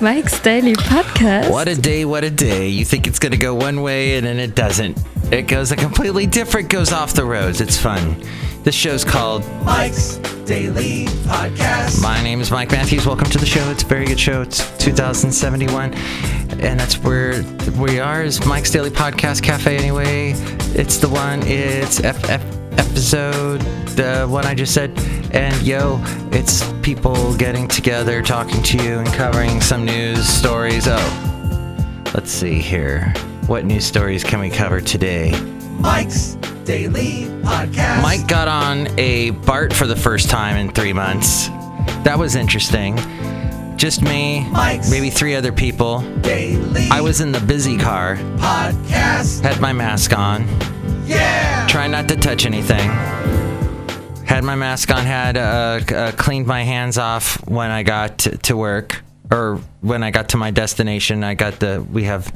Mike's Daily Podcast. What a day, what a day. You think it's going to go one way and then it doesn't. It goes a completely different, goes off the roads. It's fun. This show's called Mike's Daily Podcast. My name is Mike Matthews. Welcome to the show. It's a very good show. It's 2071. And that's where we are is Mike's Daily Podcast Cafe anyway. It's the one. It's F- F- episode the one I just said. And yo, it's people getting together, talking to you and covering some news stories. Oh. Let's see here. What news stories can we cover today? Mike's Daily Podcast. Mike got on a BART for the first time in three months. That was interesting. Just me, Mike's maybe three other people. Daily I was in the busy car, Podcast. had my mask on, Yeah. trying not to touch anything. Had my mask on, had uh, uh, cleaned my hands off when I got to, to work or when I got to my destination. I got the, we have,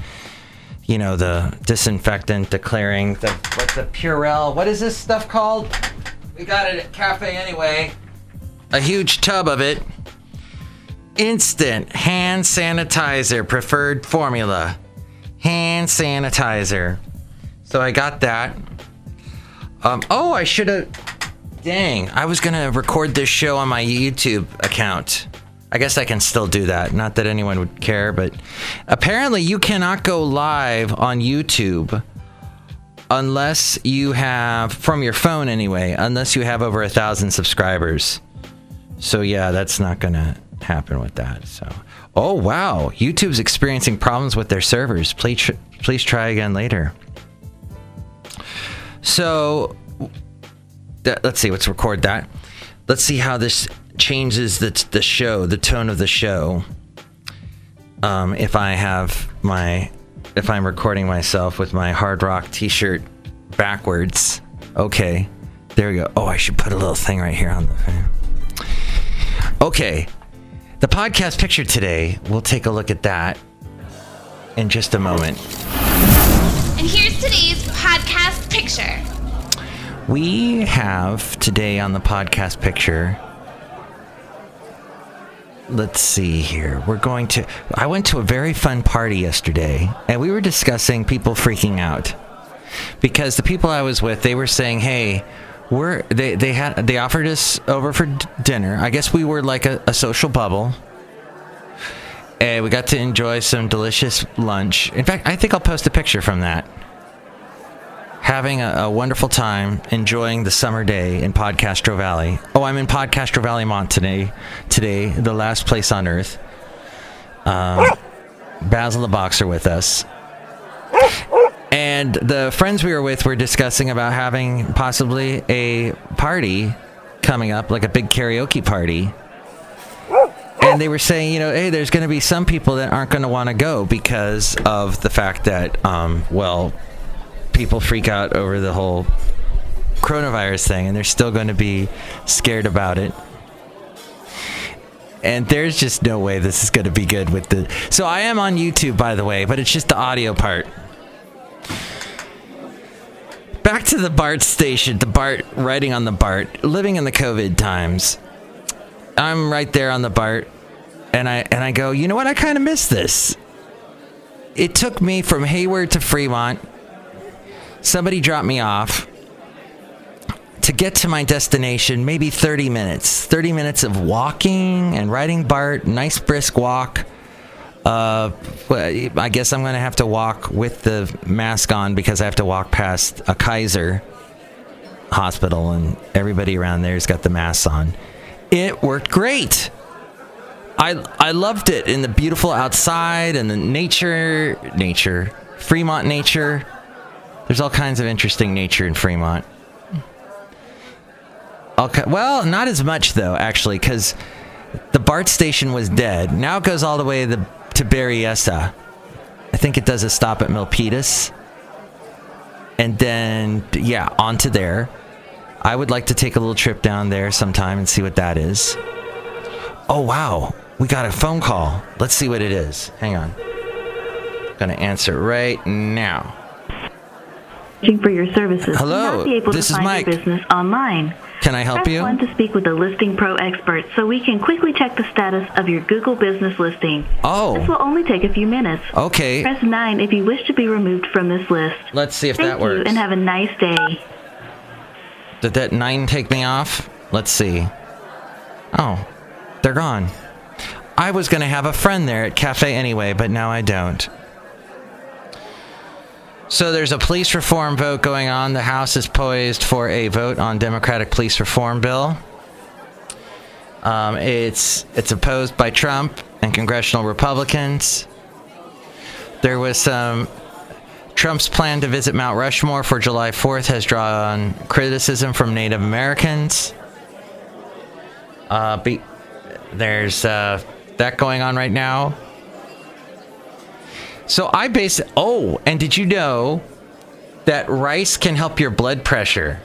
you know, the disinfectant, the clearing, the, what's the Purell, what is this stuff called? We got it at Cafe Anyway. A huge tub of it. Instant hand sanitizer, preferred formula. Hand sanitizer. So I got that. Um, oh, I should have. Dang, I was gonna record this show on my YouTube account. I guess I can still do that. Not that anyone would care, but apparently you cannot go live on YouTube unless you have, from your phone anyway, unless you have over a thousand subscribers. So yeah, that's not gonna happen with that. So, oh wow, YouTube's experiencing problems with their servers. Please, please try again later. So, let's see. Let's record that. Let's see how this changes the the show, the tone of the show. Um, if I have my, if I'm recording myself with my hard rock T-shirt backwards. Okay, there we go. Oh, I should put a little thing right here on the. Okay, the podcast picture today. We'll take a look at that in just a moment. And here's today's podcast picture. We have today on the podcast picture. Let's see here. We're going to. I went to a very fun party yesterday, and we were discussing people freaking out because the people I was with, they were saying, "Hey, we're they they had they offered us over for d- dinner. I guess we were like a, a social bubble." And we got to enjoy some delicious lunch. In fact, I think I'll post a picture from that having a, a wonderful time enjoying the summer day in Podcastro Valley. Oh, I'm in Podcastro Valley, Mont today. Today, the last place on earth. Um, Basil the Boxer with us. And the friends we were with were discussing about having possibly a party coming up, like a big karaoke party. And they were saying, you know, hey, there's going to be some people that aren't going to want to go because of the fact that, um, well, people freak out over the whole coronavirus thing and they're still going to be scared about it. And there's just no way this is going to be good with the. So I am on YouTube, by the way, but it's just the audio part. Back to the BART station, the BART, riding on the BART, living in the COVID times. I'm right there on the BART, and I and I go, you know what? I kind of miss this. It took me from Hayward to Fremont. Somebody dropped me off to get to my destination maybe 30 minutes. 30 minutes of walking and riding bart nice brisk walk. Uh, i guess i'm gonna have to walk with the mask on because i have to walk past a kaiser hospital and everybody around there's got the masks on. It worked great I, I loved it in the beautiful outside and the nature nature fremont nature there's all kinds of interesting nature in Fremont. Okay, well, not as much though, actually, because the BART station was dead. Now it goes all the way to, to Berryessa. I think it does a stop at Milpitas, and then yeah, onto there. I would like to take a little trip down there sometime and see what that is. Oh wow, we got a phone call. Let's see what it is. Hang on. Gonna answer right now. searching for your services Hello, this to is find Mike. business online. Can I help Press you? 1 to speak with a Listing Pro expert so we can quickly check the status of your Google business listing. Oh. This will only take a few minutes. Okay. Press 9 if you wish to be removed from this list. Let's see if Thank that you works. and have a nice day. Did that nine take me off? Let's see. Oh, they're gone. I was going to have a friend there at Cafe anyway, but now I don't. So there's a police reform vote going on. The House is poised for a vote on Democratic police reform bill. Um, it's it's opposed by Trump and congressional Republicans. There was some Trump's plan to visit Mount Rushmore for July 4th has drawn criticism from Native Americans. Uh, be, there's uh, that going on right now. So I base. Oh, and did you know that rice can help your blood pressure?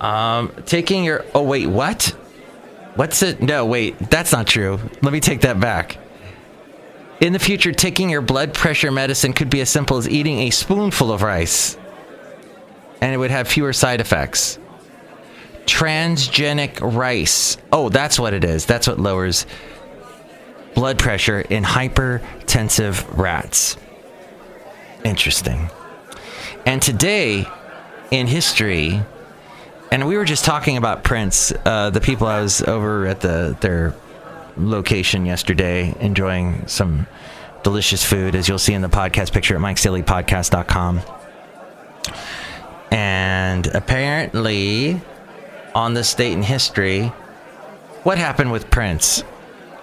Um, taking your. Oh wait, what? What's it? No, wait, that's not true. Let me take that back. In the future, taking your blood pressure medicine could be as simple as eating a spoonful of rice, and it would have fewer side effects. Transgenic rice. Oh, that's what it is. That's what lowers blood pressure in hypertensive rats. Interesting. And today, in history, and we were just talking about Prince. Uh, the people I was over at the their location yesterday, enjoying some delicious food, as you'll see in the podcast picture at MikesDailyPodcast.com. And apparently, on this date in history, what happened with Prince?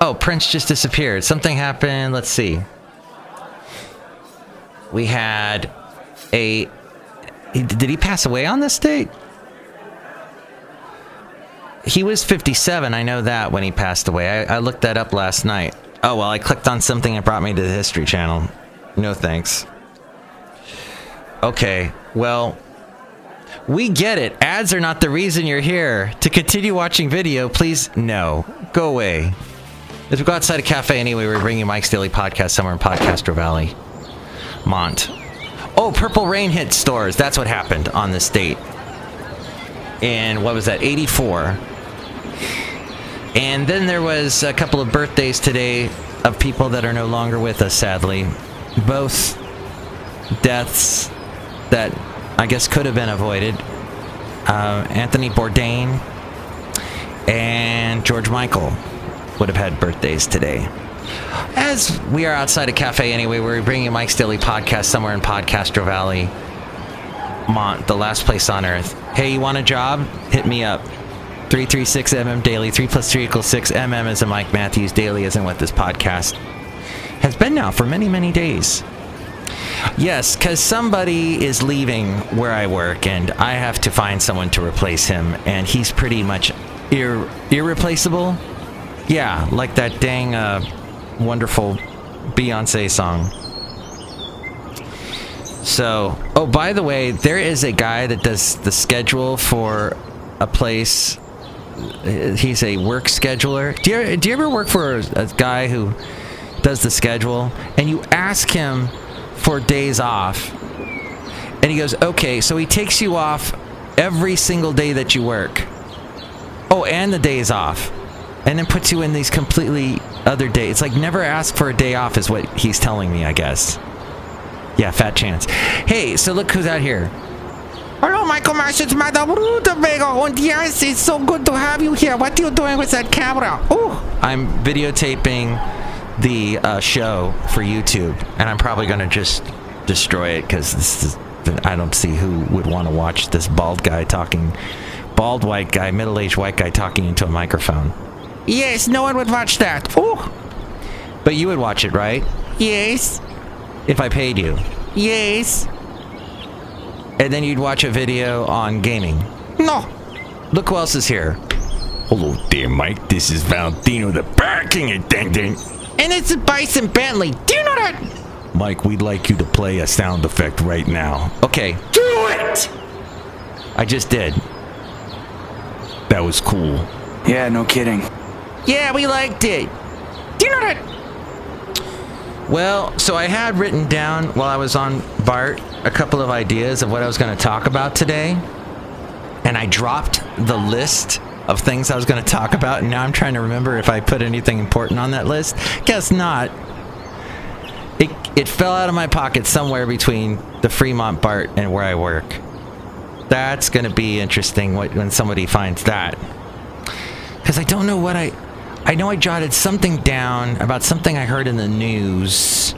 Oh, Prince just disappeared. Something happened. Let's see. We had a. Did he pass away on this date? He was 57. I know that when he passed away. I, I looked that up last night. Oh, well, I clicked on something and brought me to the History Channel. No thanks. Okay, well, we get it. Ads are not the reason you're here. To continue watching video, please, no. Go away. As we go outside a cafe anyway, we're bringing Mike's Daily Podcast somewhere in Podcastro Valley. Mont. Oh, Purple Rain hit stores. That's what happened on this date. And what was that, 84. And then there was a couple of birthdays today of people that are no longer with us, sadly. Both deaths that I guess could have been avoided. Uh, Anthony Bourdain and George Michael would have had birthdays today. As we are outside a cafe anyway, we're bringing Mike's Daily Podcast somewhere in Podcastro Valley, Mont, the last place on earth. Hey, you want a job? Hit me up. 336mm daily. 3 plus 3 equals 6. MM is a Mike Matthews daily, isn't what this podcast has been now for many, many days. Yes, because somebody is leaving where I work, and I have to find someone to replace him, and he's pretty much ir- irreplaceable. Yeah, like that dang uh, wonderful Beyonce song. So, oh, by the way, there is a guy that does the schedule for a place. He's a work scheduler. Do you, do you ever work for a, a guy who does the schedule and you ask him for days off? And he goes, okay, so he takes you off every single day that you work. Oh, and the days off. And then puts you in these completely other days. It's like never ask for a day off, is what he's telling me, I guess. Yeah, fat chance. Hey, so look who's out here. Hello, Michael Marsh. It's Madame Rutabaga. And yes, it's so good to have you here. What are you doing with that camera? Oh, I'm videotaping the uh, show for YouTube, and I'm probably going to just destroy it because this is. I don't see who would want to watch this bald guy talking, bald white guy, middle-aged white guy talking into a microphone. Yes, no one would watch that. Oh, but you would watch it, right? Yes. If I paid you. Yes. And then you'd watch a video on gaming. No. Look who else is here. Hello there, Mike. This is Valentino the Barking and Ding Ding. And it's a Bison Bentley. Do you know that? Mike, we'd like you to play a sound effect right now. Okay. Do it! I just did. That was cool. Yeah, no kidding. Yeah, we liked it. Do you know that? Well, so I had written down while I was on BART a couple of ideas of what I was going to talk about today, and I dropped the list of things I was going to talk about, and now I'm trying to remember if I put anything important on that list. Guess not. It, it fell out of my pocket somewhere between the Fremont BART and where I work. That's going to be interesting when somebody finds that. Because I don't know what I. I know I jotted something down about something I heard in the news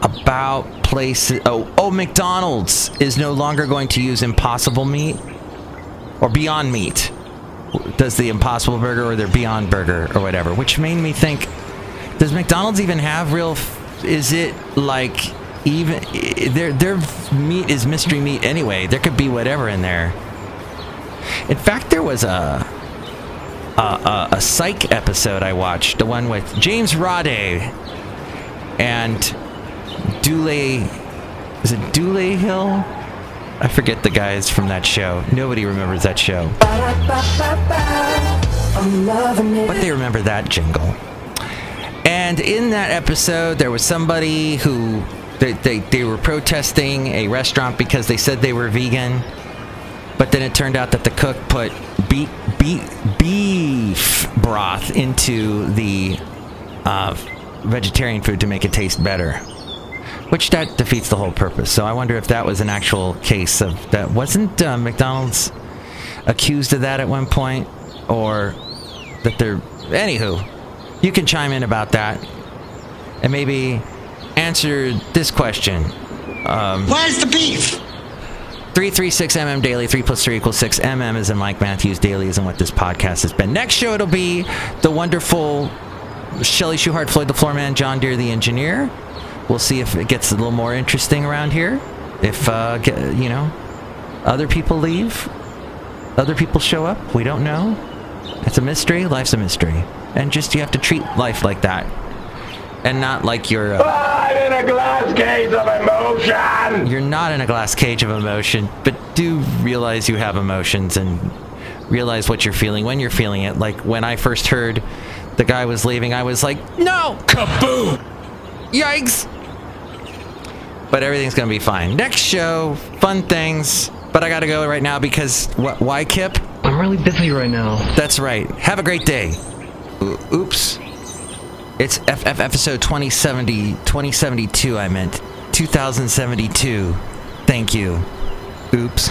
about places. Oh, oh, McDonald's is no longer going to use Impossible Meat or Beyond Meat. Does the Impossible Burger or their Beyond Burger or whatever, which made me think: Does McDonald's even have real? Is it like even their their meat is mystery meat anyway? There could be whatever in there. In fact, there was a a, a, a psych episode I watched, the one with James Roday and Dule. Is it Dule Hill? I forget the guys from that show. Nobody remembers that show. But they remember that jingle. And in that episode, there was somebody who they, they, they were protesting a restaurant because they said they were vegan. But then it turned out that the cook put beef, beef, beef broth into the uh, vegetarian food to make it taste better. Which that defeats the whole purpose. So I wonder if that was an actual case of that. Wasn't uh, McDonald's accused of that at one point? Or that they're. Anywho, you can chime in about that. And maybe answer this question. Um, Where's the beef? 336 MM Daily, 3 plus 3 equals 6. MM is in Mike Matthews Daily, is in what this podcast has been. Next show, it'll be the wonderful Shelly Shuhart, Floyd the Floorman, John Deere the Engineer. We'll see if it gets a little more interesting around here. If, uh, get, you know, other people leave, other people show up, we don't know. It's a mystery. Life's a mystery. And just you have to treat life like that. And not like you're. Uh, I'm in a glass cage of emotion. You're not in a glass cage of emotion, but do realize you have emotions and realize what you're feeling when you're feeling it. Like when I first heard the guy was leaving, I was like, no! Kaboom! Yikes! But everything's gonna be fine. Next show, fun things. But I gotta go right now because what? Why, Kip? I'm really busy right now. That's right. Have a great day. O- oops. It's FF episode 2070, 2072, I meant. 2072. Thank you. Oops.